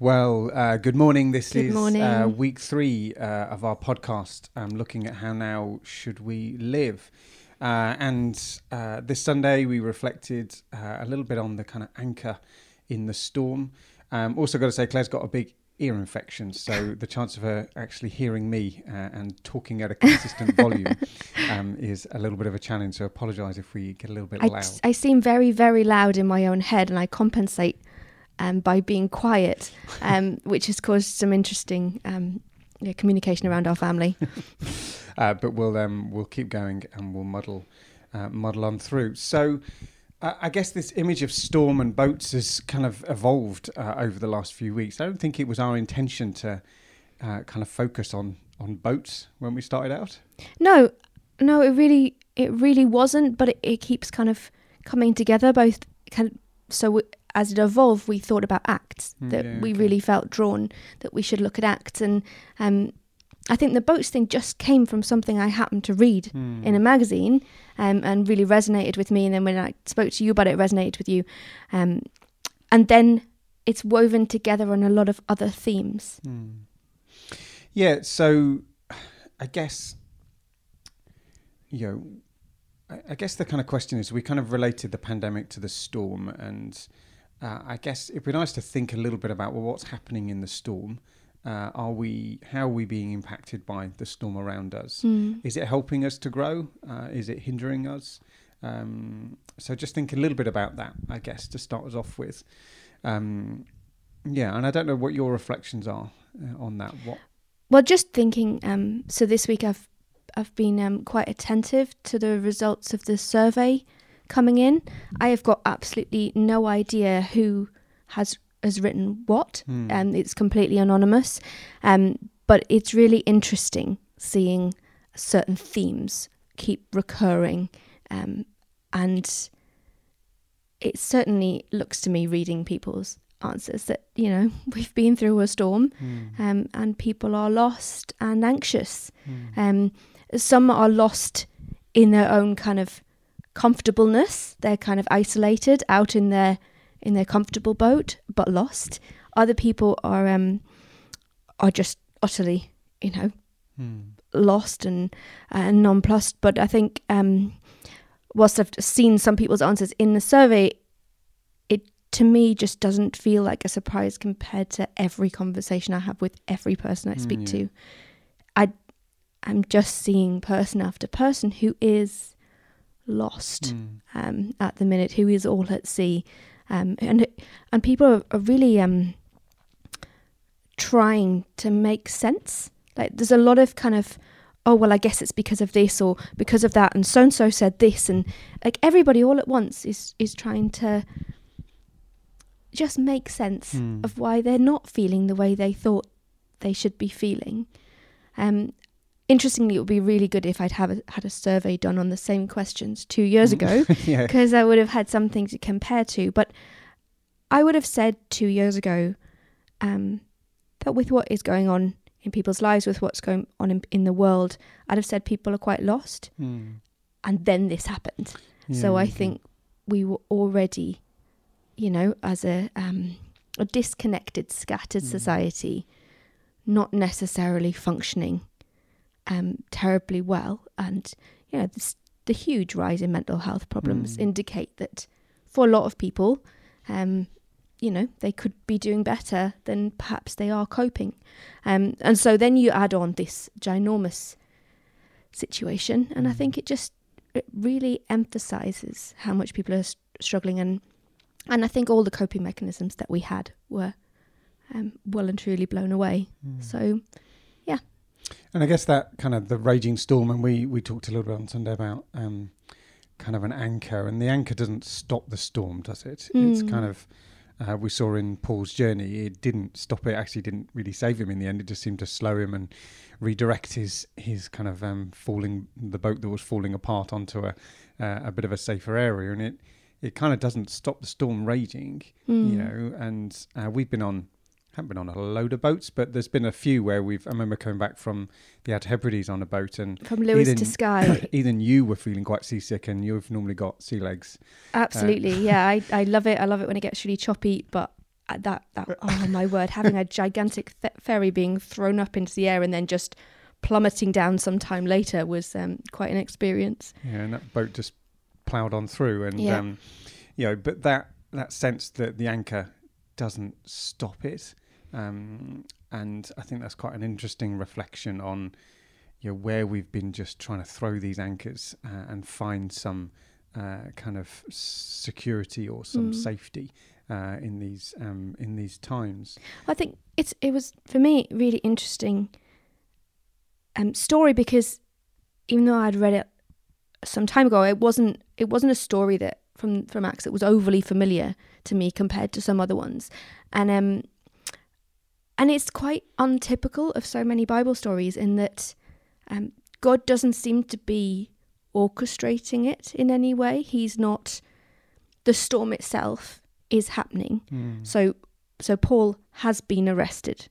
Well, uh, good morning. This Good is morning. Uh, week three uh, of our podcast, um, looking at how now should we live. Uh, and uh, this Sunday, we reflected uh, a little bit on the kind of anchor in the storm. Um, also, got to say, Claire's got a big ear infection, so the chance of her actually hearing me uh, and talking at a consistent volume um, is a little bit of a challenge. So, I apologise if we get a little bit I, loud. I seem very, very loud in my own head, and I compensate um, by being quiet, um, which has caused some interesting um, yeah, communication around our family. uh, but we'll um, we'll keep going and we'll muddle uh, muddle on through. So. Uh, I guess this image of storm and boats has kind of evolved uh, over the last few weeks. I don't think it was our intention to uh, kind of focus on on boats when we started out. No, no, it really, it really wasn't. But it, it keeps kind of coming together. Both kind of, so we, as it evolved, we thought about acts Mm, that yeah, we really felt drawn that we should look at acts, and um, I think the boats thing just came from something I happened to read Hmm. in a magazine um, and really resonated with me. And then when I spoke to you about it, it resonated with you. Um, and then it's woven together on a lot of other themes. Hmm. Yeah, so I guess you know, I, guess the kind of question is we kind of related the pandemic to the storm, and uh, I guess it'd be nice to think a little bit about well, what's happening in the storm. Uh, are we? How are we being impacted by the storm around us? Mm. Is it helping us to grow? Uh, is it hindering us? Um, so just think a little bit about that, I guess, to start us off with. Um, yeah, and I don't know what your reflections are uh, on that. What? Well, just thinking. Um, so this week I've I've been um, quite attentive to the results of the survey coming in. I have got absolutely no idea who has has written what. And it's completely anonymous. Um, but it's really interesting seeing certain themes keep recurring, um, and it certainly looks to me reading people's answers that you know we've been through a storm, um, and people are lost and anxious. Hmm. Some are lost in their own kind of comfortableness. They're kind of isolated out in their in their comfortable boat, but lost. Other people are um are just utterly, you know, Hmm. lost and uh, nonplussed. But I think um, whilst I've seen some people's answers in the survey, it to me just doesn't feel like a surprise compared to every conversation I have with every person I Mm, speak yeah. to. I I'm just seeing person after person who is lost Hmm. um, at the minute, who is all at sea, um, and and people are, are really um, trying to make sense. Like there's a lot of kind of, oh well, I guess it's because of this or because of that, and so and so said this, and like everybody all at once is is trying to just make sense Hmm. of why they're not feeling the way they thought they should be feeling. Um, interestingly, it would be really good if I'd have a, had a survey done on the same questions two years ago yeah. because I would have had something to compare to. But I would have said two years ago um, that with what is going on in people's lives, with what's going on in, in the world, I'd have said people are quite lost. Hmm. And then this happened. so I okay. think we were already, you know, as a um, a disconnected, scattered Mm. society, not necessarily functioning um, terribly well, and you know, this, the huge rise in mental health problems Mm. indicate that for a lot of people, um, you know, they could be doing better than perhaps they are coping, um, and so then you add on this ginormous situation, and I Mm. think it just it really emphasizes how much people are struggling and and I think all the coping mechanisms that we had were um, well and truly blown away. Hmm. So And I guess that kind of the raging storm, and we we talked a little bit on Sunday about um, kind of an anchor, and the anchor doesn't stop the storm, does it? It's Mm. kind of uh, we saw in Paul's journey, it didn't stop it. Actually, didn't really save him in the end. It just seemed to slow him and redirect his his kind of um, falling the boat that was falling apart onto a uh, a bit of a safer area, and it it kind of doesn't stop the storm raging, mm, you know. And uh, we've been on haven't been on a load of boats, but there's been a few where we've. I remember coming back from the Outer Hebrides on a boat, and from Lewis Eden- to Skye. even you were feeling quite seasick, and you've normally got sea legs. Absolutely, yeah. I, I love it. I love it when it gets really choppy, but uh, that that oh my word, having a gigantic th- ferry being thrown up into the air and then just plummeting down some time later was um, quite an experience. Yeah, and that boat just ploughed on through, and Yeah. um, you know, but that that sense that the anchor doesn't stop it, um, and I think that's quite an interesting reflection on you know where we've been just trying to throw these anchors uh, and find some uh, kind of security or some Mm. safety uh, in these um, in these times. I think it's it was for me really interesting um, story because even though I'd read it some time ago, it wasn't it wasn't a story that from from Acts that was overly familiar to me compared to some other ones, and um and it's quite untypical of so many Bible stories in that um, God doesn't seem to be orchestrating it in any way. He's not the storm itself is happening. So so Paul has been arrested.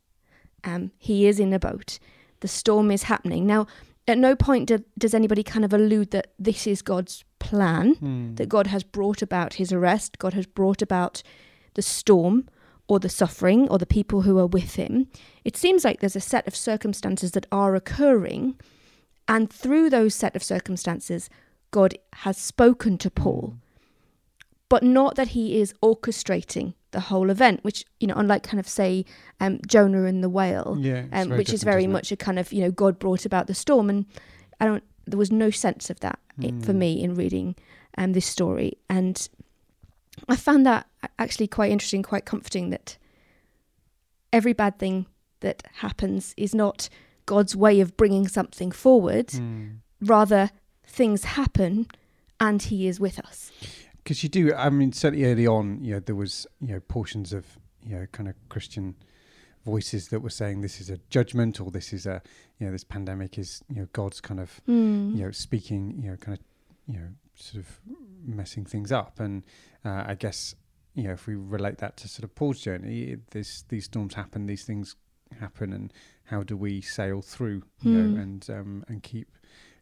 Um, he is in a boat. The storm is happening. Now, at no point do, does anybody kind of allude that this is God's plan, Hmm. that God has brought about his arrest, God has brought about the storm or the suffering or the people who are with him. It seems like there's a set of circumstances that are occurring, and through those set of circumstances, God has spoken to Paul but not that he is orchestrating the whole event, which, you know, unlike kind of say um, Jonah and the whale, Yeah, um, which is very much a kind of, you know, God brought about the storm. And I don't, there was no sense of that i- for Mm. me in reading um, this story. And I found that actually quite interesting, quite comforting that every bad thing that happens is not God's way of bringing something forward, Mm. rather, things happen and he is with us. because you do i mean certainly early on you know there was you know portions of you know kind of christian voices that were saying this is a judgment or this is a you know this pandemic is you know god's kind of Mm. you know speaking you know kind of you know sort of messing things up and uh, i guess you know if we relate that to sort of paul's journey it- this these storms happen these things happen and how do we sail through you Hmm. know and um and keep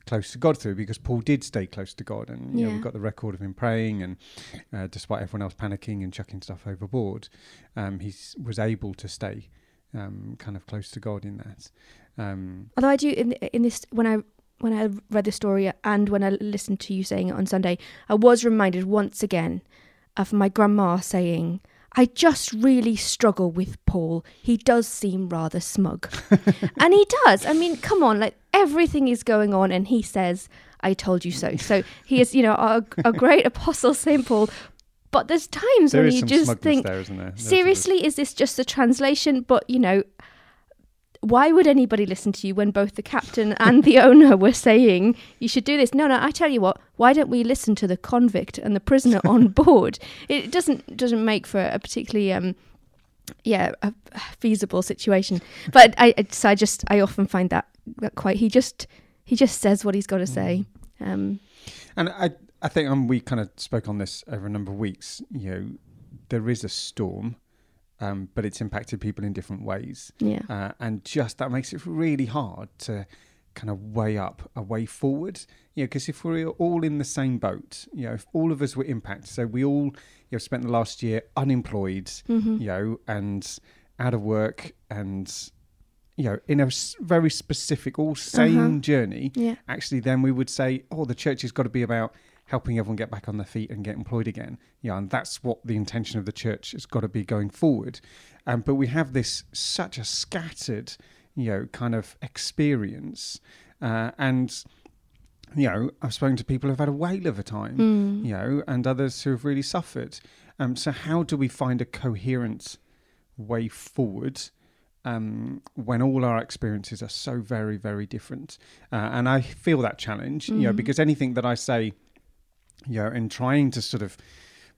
close to God through? Because Paul did stay close to God and you know we've got the record of him praying and uh, despite everyone else panicking and chucking stuff overboard um, he was able to stay um, kind of close to God in that. Um, Although I do in in this when I when I read the story and when I listened to you saying it on Sunday, I was reminded once again of my grandma saying, "I just really struggle with Paul. He does seem rather smug," and he does. I mean, come on, like everything is going on, and he says, "I told you so." So he is, you know, a, a great apostle, Saint Paul. But there's times there when you just think, there there seriously is this just a translation but you know why would anybody listen to you when both the captain and the owner were saying you should do this no no i tell you what why don't we listen to the convict and the prisoner on board? It doesn't doesn't make for a particularly um yeah a a feasible situation. But i I- so i just i often find that, that quite he just he just says what he's got to say um And I, I think um, we kind of spoke on this over a number of weeks. You know, there is a storm, um, but it's impacted people in different ways, yeah uh, and just that makes it really hard to kind of weigh up a way forward. You know, because if we're all in the same boat, you know, if all of us were impacted, so we all, you know, spent the last year unemployed, hmm you know, and out of work, and you know, in a very specific, all same Uh-huh. journey yeah actually then we would say, oh, the church has got to be about helping everyone get back on their feet and get employed again. Yeah, and that's what the intention of the church has got to be going forward. Um, but we have this such a scattered, you know, kind of experience, uh, and you know, I've spoken to people who've had a whale of a time, Mm. you know, and others who have really suffered. Um, so how do we find a coherent way forward? um, when all our experiences are so very, very different. Uh, and I feel that challenge, you know, Mhm. because anything that I say, you know, in trying to sort of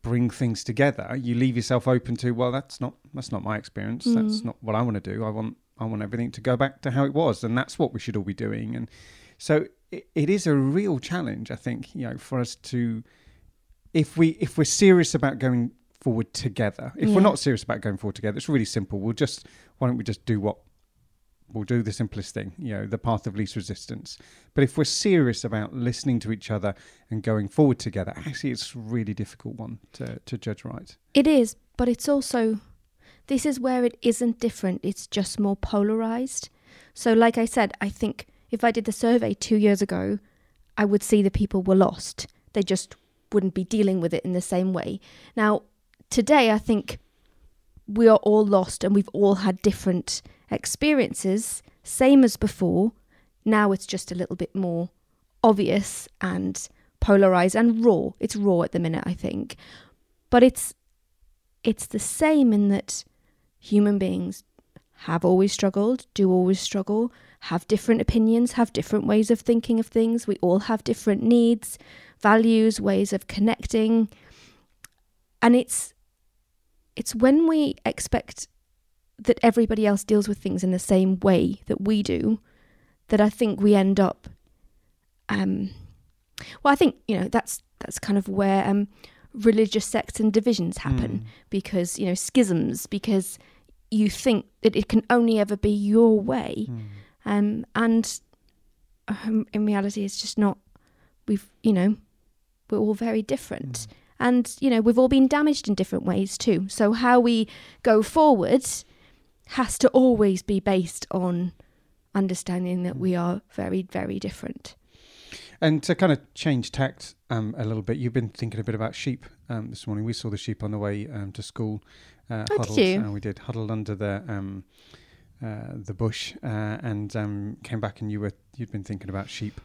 bring things together, you leave yourself open to, well, that's not that's not my experience. That's Mm. not what I want to do. I want I want everything to go back to how it was, and that's what we should all be doing. And so it, it is a real challenge, I think, you know, for us to, if we if we're serious about going forward together. If Yeah. we're not serious about going forward together, it's really simple. We'll just why don't we just do what we'll do the simplest thing, you know, the path of least resistance. But if we're serious about listening to each other and going forward together, actually it's a really difficult one to, to judge right. It is, but it's also this is where it isn't different, it's just more polarized. So, like I said, I think if I did the survey two years ago, I would see the people were lost. They just wouldn't be dealing with it in the same way. Now, today, I think we are all lost and we've all had different experiences, same as before. Now it's just a little bit more obvious and polarized and raw. It's raw at the minute, I think. But it's it's the same in that human beings have always struggled, do always struggle, have different opinions, have different ways of thinking of things. We all have different needs, values, ways of connecting. And it's it's when we expect that everybody else deals with things in the same way that we do that I think we end up um well I think you know that's that's kind of where um religious sects and divisions happen Mm. because you know schisms because you think that it can only ever be your way Mm. um, and um, in reality it's just not we've you know we're all very different Mm. And you know we've all been damaged in different ways too so how we go forward has to always be based on understanding that we are very very different And to kind of change tact um, a little bit, you've been thinking a bit about sheep um, this morning. We saw the sheep on the way um, to school. Uh, Oh, did you? Uh, we did huddled under the um, uh, the bush, uh, and um, came back, and you were you'd been thinking about sheep.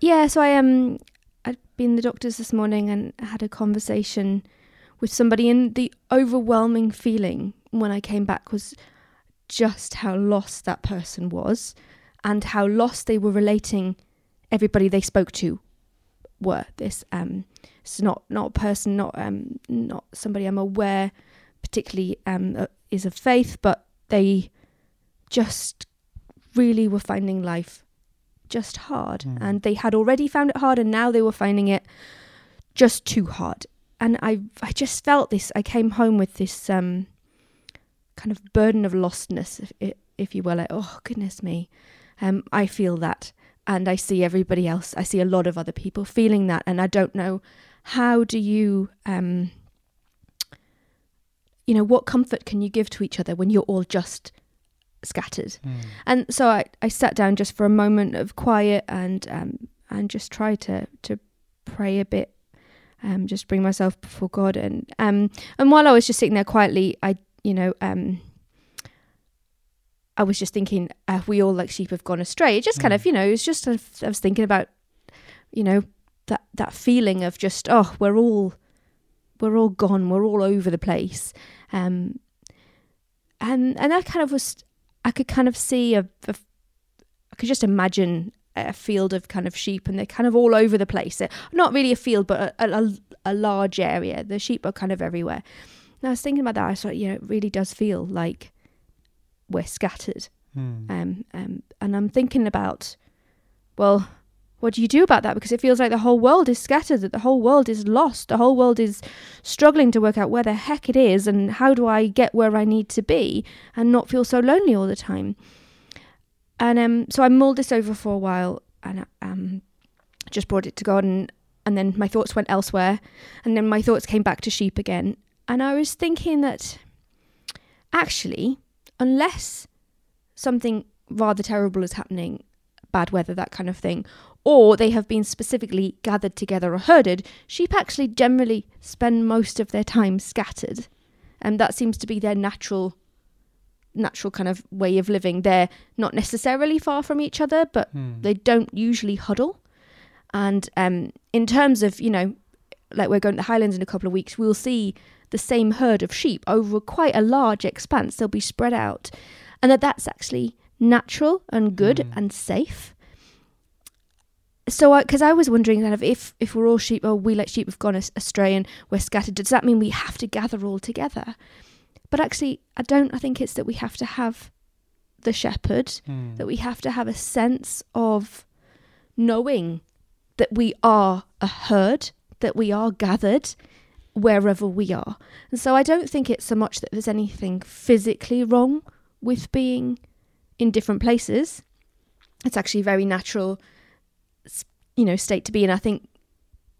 Yeah, so I um I'd been the doctor's this morning and had a conversation with somebody and the overwhelming feeling when I came back was just how lost that person was and how lost they were relating everybody they spoke to were. This um it's not not a person, not um not somebody I'm aware particularly um uh, is of faith, but they just really were finding life just hard. Mm. and they had already found it hard and now they were finding it just too hard. And i i just felt this i came home with this um kind of burden of lostness if, if- you will like oh goodness me. Um i feel that. And i see everybody else i see a lot of other people feeling that. And i don't know how do you um you know what comfort can you give to each other when you're all just scattered. And so I, I sat down just for a moment of quiet and um, and just tried to to pray a bit, um, just bring myself before God. And um and while I was just sitting there quietly, I you know um I was just thinking, uh, we all like sheep have gone astray. It just kind Mm. of you know it's just I was thinking about you know that that feeling of just oh we're all we're all gone, we're all over the place, um and and that kind of was I could kind of see a, a I could just imagine a field of kind of sheep and they're kind of all over the place. They're not really a field, but a, a, a large area. The sheep are kind of everywhere. And I was thinking about that. I thought, yeah, it really does feel like we're scattered. Mm. Um, um, and I'm thinking about, well, what do you do about that? Because it feels like the whole world is scattered, that the whole world is lost, the whole world is struggling to work out where the heck it is and how do I get where I need to be and not feel so lonely all the time. And um, so I mulled this over for a while and um, just brought it to God, and, and then my thoughts went elsewhere, and then my thoughts came back to sheep again. And I was thinking that actually, unless something rather terrible is happening, bad weather, that kind of thing, or they have been specifically gathered together or herded, sheep actually generally spend most of their time scattered. And that seems to be their natural natural kind of way of living. They're not necessarily far from each other, but Mm. they don't usually huddle. And um, in terms of, you know, like we're going to the Highlands in a couple of weeks, we'll see the same herd of sheep over quite a large expanse. They'll be spread out. And that that's actually natural and good Mm. and safe. So, because I, was wondering kind of if if we're all sheep, or we like sheep have gone astray and we're scattered, does that mean we have to gather all together? But actually, I don't. I think it's that we have to have the shepherd, Mm. that we have to have a sense of knowing that we are a herd, that we are gathered wherever we are. And so I don't think it's so much that there's anything physically wrong with being in different places. It's actually very natural, you know, state to be in. I think,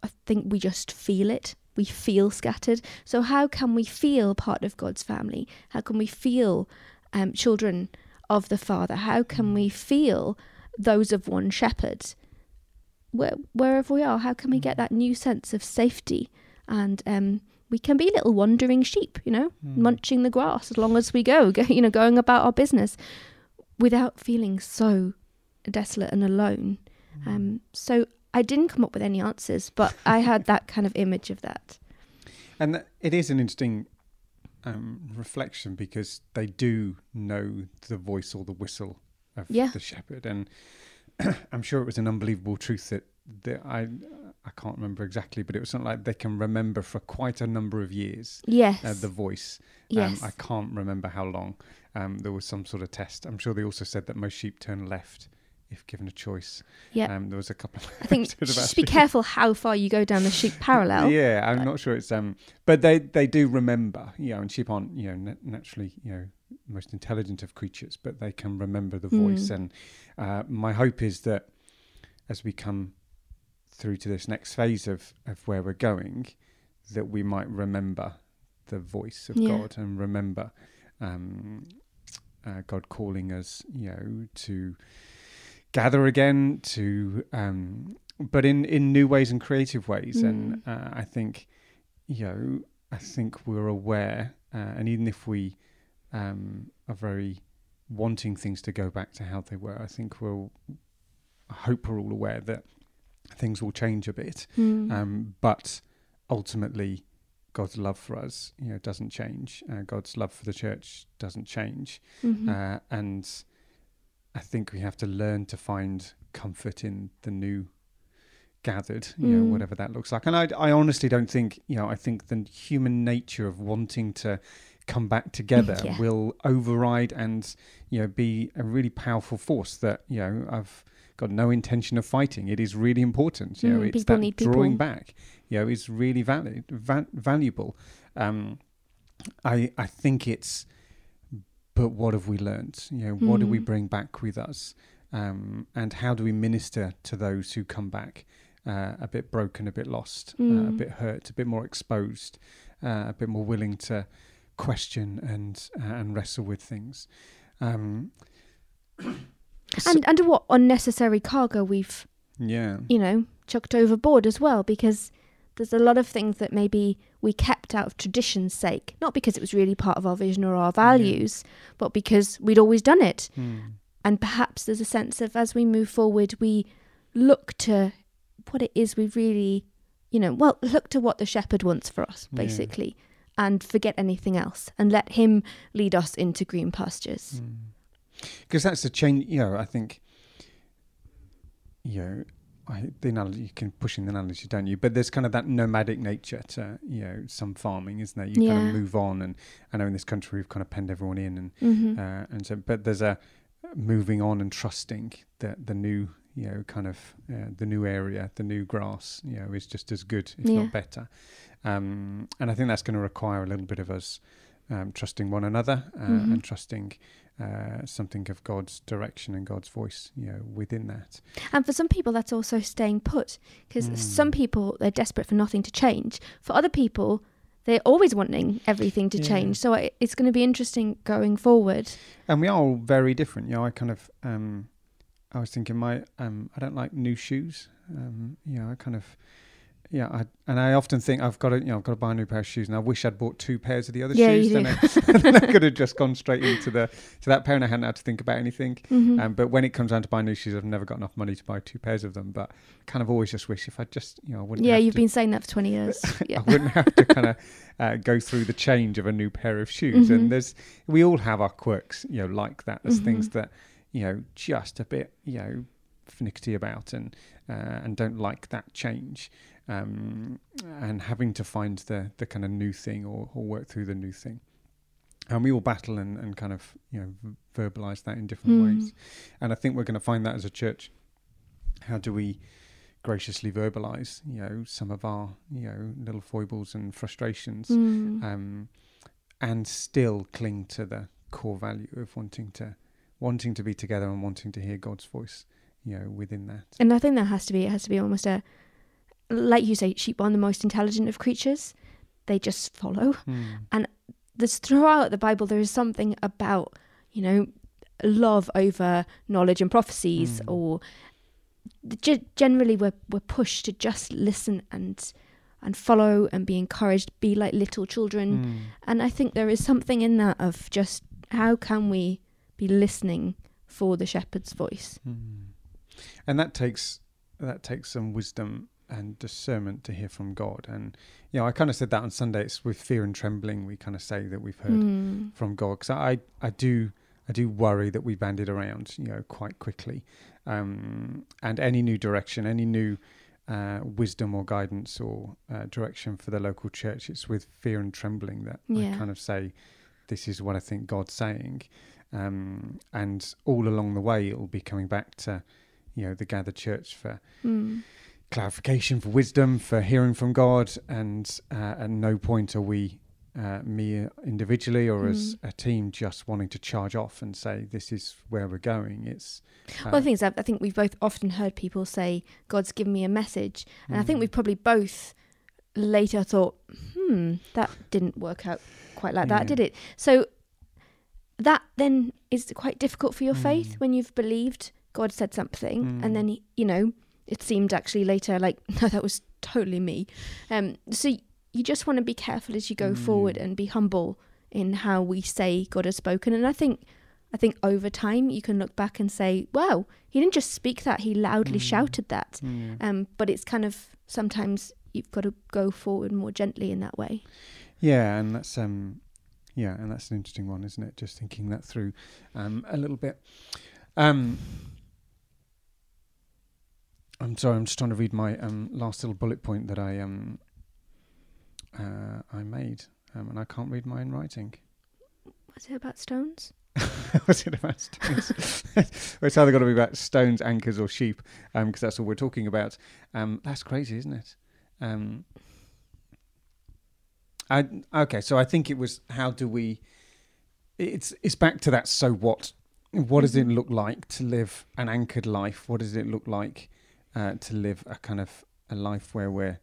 I think we just feel it we feel scattered. So, how can we feel part of God's family? How can we feel um, children of the Father? How can we feel those of one shepherd? Where, wherever we are, how can we get that new sense of safety? And um, we can be little wandering sheep, you know, Mm. munching the grass as long as we go, go, you know, going about our business without feeling so desolate and alone. Mm. Um, so I didn't come up with any answers, but I had that kind of image of that. And th- it is an interesting um, reflection because they do know the voice or the whistle of Yeah. the shepherd, and I'm sure it was an unbelievable truth that that I I can't remember exactly, but it was something like they can remember for quite a number of years Yes. uh, the voice. yes. Um, I can't remember how long. Um, there was some sort of test. I'm sure they also said that most sheep turn left if given a choice. yeah. Um, there was a couple of I think just be careful how far you go down the sheep parallel. Yeah, I'm not sure it's um, but they they do remember, you know, and sheep aren't you know na- naturally you know most intelligent of creatures, but they can remember the voice. Mm. And uh, my hope is that as we come through to this next phase of of where we're going, that we might remember the voice of Yeah. God and remember um, uh, God calling us, you know, to gather again to um, but in in new ways and creative ways. And uh, i think you know i think we're aware uh, and even if we um, are very wanting things to go back to how they were i think we'll i hope we're all aware that things will change a bit. Mm. um, but ultimately god's love for us you know doesn't change. Uh, god's love for the church doesn't change. Mhm. uh, and I think we have to learn to find comfort in the new gathered, you know, Mm. whatever that looks like. And I, I honestly don't think, you know, I think the human nature of wanting to come back together Yeah. will override and, you know, be a really powerful force that, you know, I've got no intention of fighting. It is really important. You know, Mm, it's that drawing people. back, you know, is really valid, va- valuable. Um, I, I think it's, but what have we learnt? You know, what do we Mm. bring back with us? Um, and how do we minister to those who come back uh, a bit broken, a bit lost, uh, a Mm. bit hurt, a bit more exposed, uh, a bit more willing to question and uh, and wrestle with things? Um, so- and under what unnecessary cargo we've yeah, you know, chucked overboard as well because there's a lot of things that maybe we kept out of tradition's sake, not because it was really part of our vision or our values, but because we'd always done it. Hmm. And perhaps there's a sense of as we move forward, we look to what it is we really, you know, well, look to what the shepherd wants for us, Yeah. basically, and forget anything else and let him lead us into green pastures. because that's a change. You know, I think. You know, I, the analogy you can push in the analogy, don't you? But there's kind of that nomadic nature to you know some farming, isn't there? You kind of move on, and I know in this country we've kind of penned everyone in, and hmm uh, and so but there's a moving on and trusting that the new you know kind of uh, the new area the new grass you know is just as good if Yeah. not better um, and I think that's going to require a little bit of us um, trusting one another uh, Mhm. and trusting uh, something of God's direction and God's voice you know within that And for some people, that's also staying put because Mm. some people they're desperate for nothing to change. For other people, they're always wanting everything to Yeah. change. So it's going to be interesting going forward. and we are all very different you know I kind of um, I was thinking my um, I don't like new shoes um, you know I kind of yeah, I, and I often think I've got to, you know, I've got to buy a new pair of shoes, and I wish I'd bought two pairs of the other Yeah, shoes. Then I, then I could have just gone straight into the to that pair, and I hadn't had to think about anything. Mhm. Um, but when it comes down to buying new shoes, I've never got enough money to buy two pairs of them. But I kind of always just wish if I just, you know, I wouldn't. yeah, you've to, been saying that for 20 years. Yeah. I wouldn't have to kind of uh, go through the change of a new pair of shoes. Mhm. And there's we all have our quirks, you know, like that. There's things Mhm. that you know just a bit, you know, finicky about and uh, and don't like that change. Um, and having to find the the kind of new thing or, or work through the new thing. And we all battle and, and kind of you know verbalize that in different Mm. ways. And I think we're going to find that as a church. How do we graciously verbalize, you know, some of our, you know, little foibles and frustrations, Mm. um, and still cling to the core value of wanting to, wanting to be together and wanting to hear God's voice, you know, within that. And I think that has to be, it has to be almost a, like you say, sheep are the most intelligent of creatures. They just follow. Mm. There's throughout the Bible, there is something about, you know, love over knowledge and prophecies, Mm. or ge- generally we're, we're pushed to just listen and and follow and be encouraged, be like little children. Mm. And I think there is something in that of just how can we be listening for the shepherd's voice? Mm. And that takes that takes some wisdom and discernment to hear from God. And you know, I kind of said that on Sunday. It's with fear and trembling we kind of say that we've heard Mm. from God. Because I I do I do worry that we banded around, you know, quite quickly. Um, and any new direction, any new uh, wisdom or guidance or uh, direction for the local church, it's with fear and trembling that Yeah. I kind of say, this is what I think God's saying. Um, and all along the way, it will be coming back to, you know, the gathered church for Mm. Clarification, for wisdom, for hearing from God. And uh, at no point are we, uh, me individually or as Mm. a team, just wanting to charge off and say, this is where we're going. It's. Uh, Well, the thing is, I think we've both often heard people say, God's given me a message. And I think mm, we've probably both later thought, hmm, that didn't work out quite like that, did it? So that then is quite difficult for your faith Mm. when you've believed God said something Mm. and then, you know, it seemed actually later like, no, that was totally me. Um, so you just want to be careful as you go forward Mm. and be humble in how we say God has spoken. And I think. I think over time you can look back and say, "Wow, he didn't just speak that; he loudly Mm. shouted that." yeah. Um, but it's kind of sometimes you've got to go forward more gently in that way. Yeah, and that's um, yeah, and that's an interesting one, isn't it? Just thinking that through um, a little bit. Um, I'm sorry, I'm just trying to read my um, last little bullet point that I um, uh, I made, um, and I can't read my own writing. Was it about stones? What's it about stones? it's either got to be about stones, anchors, or sheep, because that's all we're talking about. Um, that's crazy, isn't it? Um, I, okay, so I think it was how do we? It's it's back to that. So what? What does it Mhm. look like to live an anchored life? What does it look like uh, to live a kind of a life where we're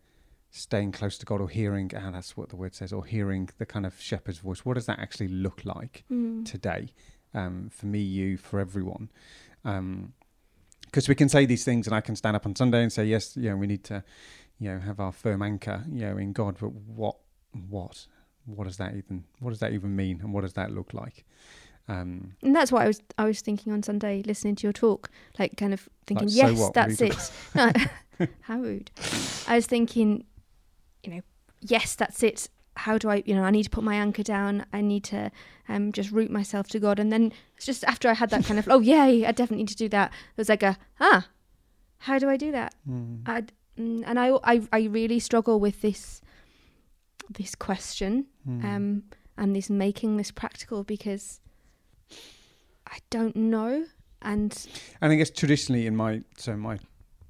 staying close to God or hearing? Ah, that's what the word says, or hearing the kind of shepherd's voice. What does that actually look like? Mm. today um, for me, you, for everyone. Because we can say these things, and I can stand up on Sunday and say, yes, you know, we need to, you know, have our firm anchor, you know, in God. But what, what, what does that even, what does that even mean, and what does that look like? Um, And that's what I was I was thinking on Sunday, listening to your talk, like kind of thinking, Like, so yes, what? that's it. No, how rude. I was thinking, you know, yes, that's it. How do I, you know, I need to put my anchor down. I need to um, just root myself to God. And then it's just after I had that kind of, oh, yay, I definitely need to do that. It was like a, ah, how do I do that? mm, I'd, mm, and I, I, I really struggle with this, this question mm, um, and this making this practical because I don't know. And and I guess traditionally in my, so my,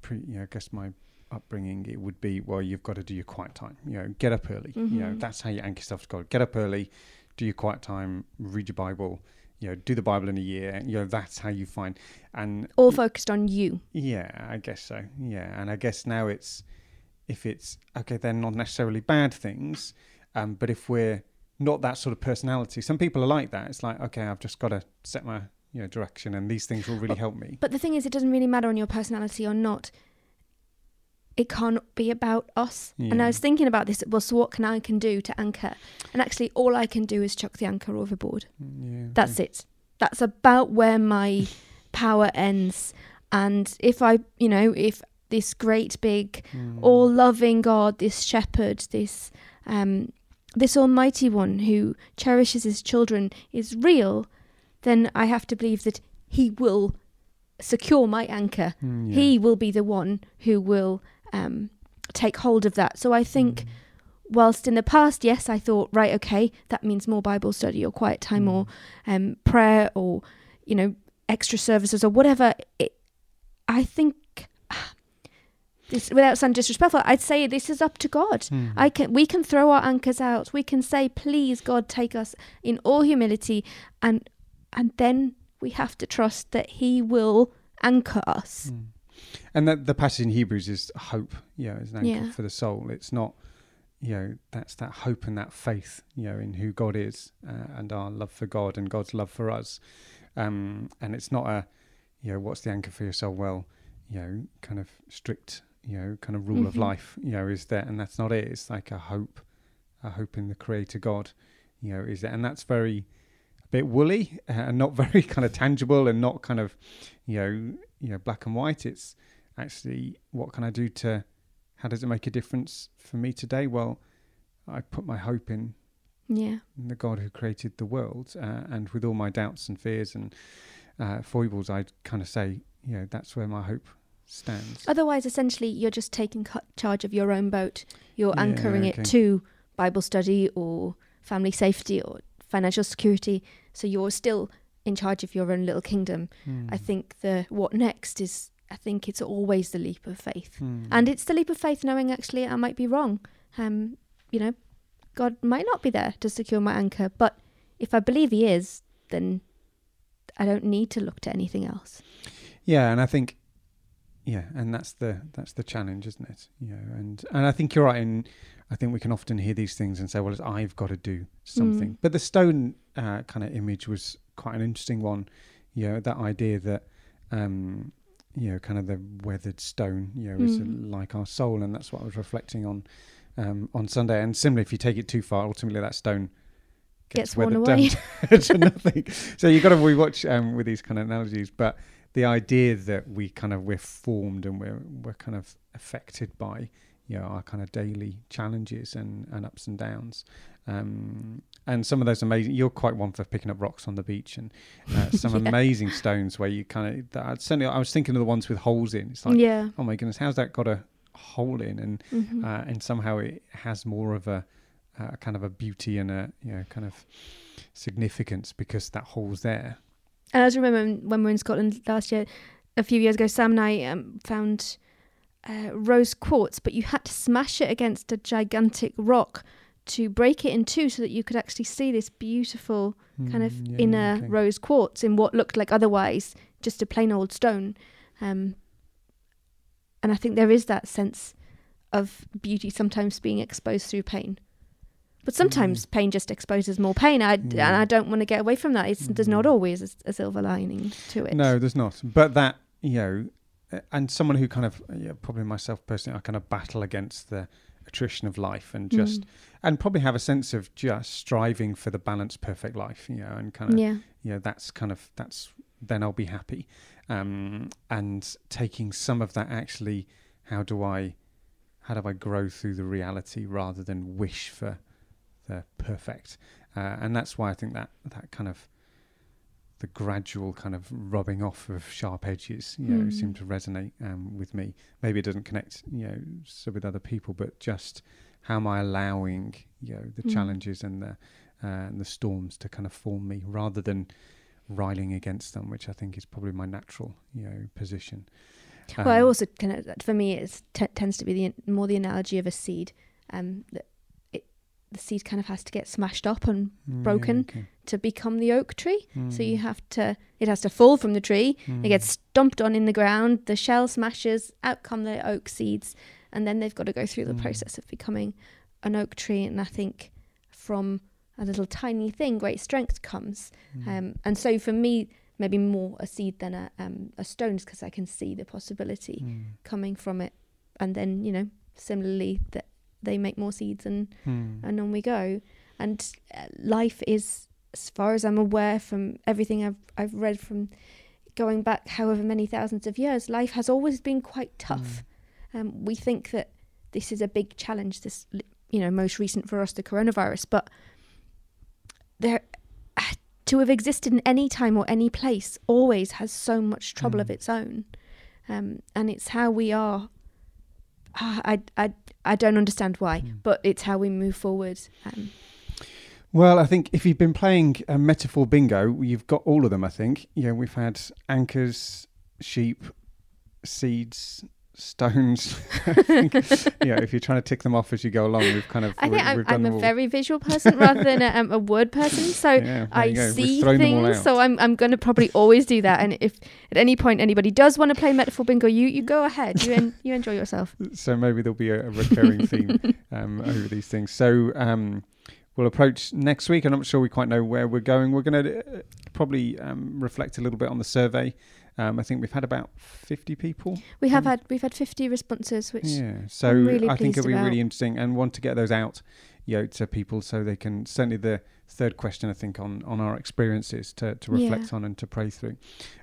pre, you know, I guess my upbringing, it would be, well, you've got to do your quiet time. You know, get up early. You know, Mhm. that's how you anchor yourself to God. Get up early, do your quiet time, read your Bible. You know, do the Bible in a year. You know, that's how you find. And all focused on you. yeah, I guess so. Yeah, and I guess now it's if it's okay, they're not necessarily bad things, um, but if we're not that sort of personality, some people are like that. It's like okay, I've just got to set my you know direction, and these things will really Well, help me. But the thing is, it doesn't really matter on your personality or not. It can't be about us. And I was thinking about this. Well, so what can I can do to anchor? And actually, all I can do is chuck the anchor overboard. Yeah, That's it. That's about where my power ends. And if I, you know, if this great big Mm. all loving God, this shepherd, this um, this Almighty One who cherishes His children is real, then I have to believe that He will secure my anchor. Mm, yeah. He will be the one who will um, take hold of that. So I think, Mm. whilst in the past, yes, I thought, right, okay, that means more Bible study or quiet time or Mm. um, prayer or you know extra services or whatever. It, I think. Without sounding disrespectful, I'd say this is up to God. Mm. I can we can throw our anchors out. We can say, "Please, God, take us in all humility," and and then we have to trust that He will anchor us. Mm. and that the passage in Hebrews is hope. You know, is an anchor Yeah. for the soul. It's not. You know, that's that hope and that faith. You know, in who God is uh, and our love for God and God's love for us. Um, and it's not a, you know, what's the anchor for your soul? Well, you know, kind of strict, you know, kind of rule of Mhm. life. You know, is there, and that's not it. It's like a hope, a hope in the Creator God. You know, is there, and that's very a bit woolly uh, and not very kind of tangible and not kind of, you know, you know, black and white. It's actually what can I do to, how does it make a difference for me today? Well, I put my hope in Yeah. the God who created the world, uh, and with all my doubts and fears and uh, foibles, I'd kind of say, you know, that's where my hope stands. Otherwise, essentially, you're just taking cu- charge of your own boat. You're Yeah, anchoring okay. it to Bible study or family safety or financial security. So you're still in charge of your own little kingdom. Hmm. I think the what next is. I think it's always the leap of faith, Hmm. and it's the leap of faith knowing actually I might be wrong. Um, you know, God might not be there to secure my anchor, but if I believe He is, then I don't need to look to anything else. Yeah, and I think, yeah, and that's the that's the challenge, isn't it? You know, and and I think you're right. In I think we can often hear these things and say, well, I've got to do something. Mm. But the stone uh, kind of image was quite an interesting one. You know, that idea that. Um, you know, kind of the weathered stone, you know, is Mm. like our soul, and that's what I was reflecting on um, on Sunday. And similarly, if you take it too far, ultimately that stone Gets worn away. down to nothing. So you've got to rewatch um, with these kind of analogies, but the idea that we kind of we're formed and we're we're kind of affected by you know our kind of daily challenges and, and ups and downs. Um, and some of those amazing, you're quite one for picking up rocks on the beach and uh, some Yeah. amazing stones where you kind of, that, certainly I was thinking of the ones with holes in. It's like, yeah. oh my goodness, how's that got a hole in? And Mhm. uh, and somehow it has more of a, a kind of a beauty and a you know kind of significance because that hole's there. And I just remember when we were in Scotland last year, a few years ago, Sam and I um, found uh, rose quartz, but you had to smash it against a gigantic rock to break it in two so that you could actually see this beautiful kind of Mm, yeah, inner okay. rose quartz in what looked like otherwise just a plain old stone. Um, and I think there is that sense of beauty sometimes being exposed through pain. But sometimes pain just exposes more pain. I, And I don't want to get away from that. It's, There's not Mm. always a, a silver lining to it. No, there's not. But that you know, and someone who kind of yeah, probably myself personally, I kind of battle against the attrition of life and just Mm. and probably have a sense of just striving for the balanced, perfect life. You know, and kind of yeah. you know that's kind of that's then I'll be happy. Um, and taking some of that actually, how do I, how do I grow through the reality rather than wish for the perfect? Uh, and that's why I think that that kind of the gradual kind of rubbing off of sharp edges, you know, Mm. seem to resonate um, with me. Maybe it doesn't connect, you know, so with other people, but just how am I allowing, you know, the Mm. challenges and the uh, and the storms to kind of form me rather than riling against them, which I think is probably my natural, you know, position. well, I Um, also kind of, for me, it t- tends to be the more the analogy of a seed. Um, that the seed kind of has to get smashed up and mm, yeah, broken. okay. to become the oak tree. So you Mm, have to, it has to fall from the tree. It mm, gets stomped on in the ground. The shell smashes. Out come the oak seeds, and then they've got to go through the Mm. process of becoming an oak tree. And I think from a little tiny thing, great strength comes. mm, Um, and so for me, maybe more a seed than a um, a stone, because I can see the possibility mm, coming from it. And then you know, similarly, that they make more seeds, and mm, and on we go. And uh, life is, as far as I'm aware from everything I've I've read from going back however many thousands of years, life has always been quite tough. Um, we think that this is a big challenge. This, you know, most recent for us, the coronavirus, but there. To have existed in any time or any place always has so much trouble of Mm. its own, um, and it's how we are. Ah, I, I, I don't understand why, Mm. but it's how we move forward. Um, Well, I think if you've been playing a metaphor bingo, you've got all of them. I think. Yeah, we've had anchors, sheep, seeds, stones. Think, you know, if you're trying to tick them off as you go along, we've kind of. I think we- I'm, I'm a very visual person rather than a, um, a word person. So Yeah, I you go. We've see thrown them all things. So I'm I'm going to probably always do that. And if at any point anybody does want to play metaphor bingo, you you go ahead. You en- you enjoy yourself. so maybe there'll be a, a recurring theme um, over these things. So um, we'll approach next week. I'm not sure we quite know where we're going. We're going to uh, probably um, reflect a little bit on the survey. Um, I think we've had about 50 people. We have had we've had 50 responses, which yeah, so really I think it'll be about. really interesting and want to get those out, you know, to people so they can certainly the third question I think on on our experiences to to Yeah. reflect on and to pray through.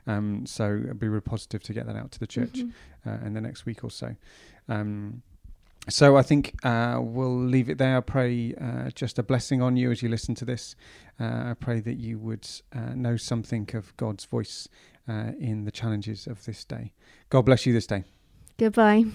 Um, so it'd be really positive to get that out to the church Mhm. uh, in the next week or so. Um, so I think uh, we'll leave it there. I pray uh, just a blessing on you as you listen to this. Uh, I pray that you would uh, know something of God's voice uh, in the challenges of this day. God bless you this day. Goodbye.